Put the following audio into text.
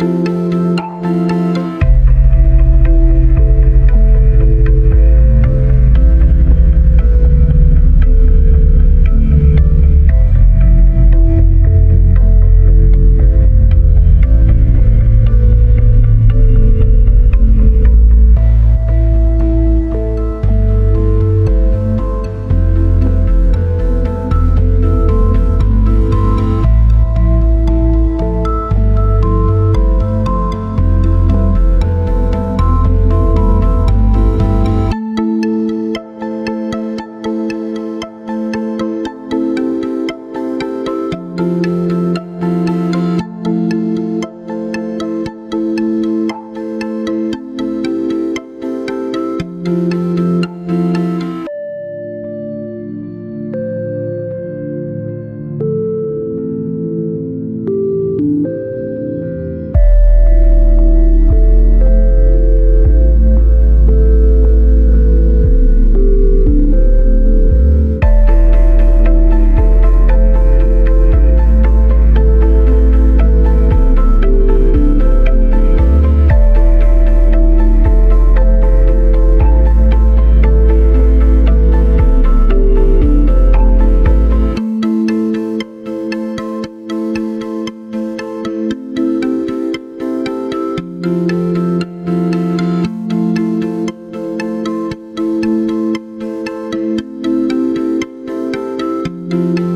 Música Thank you.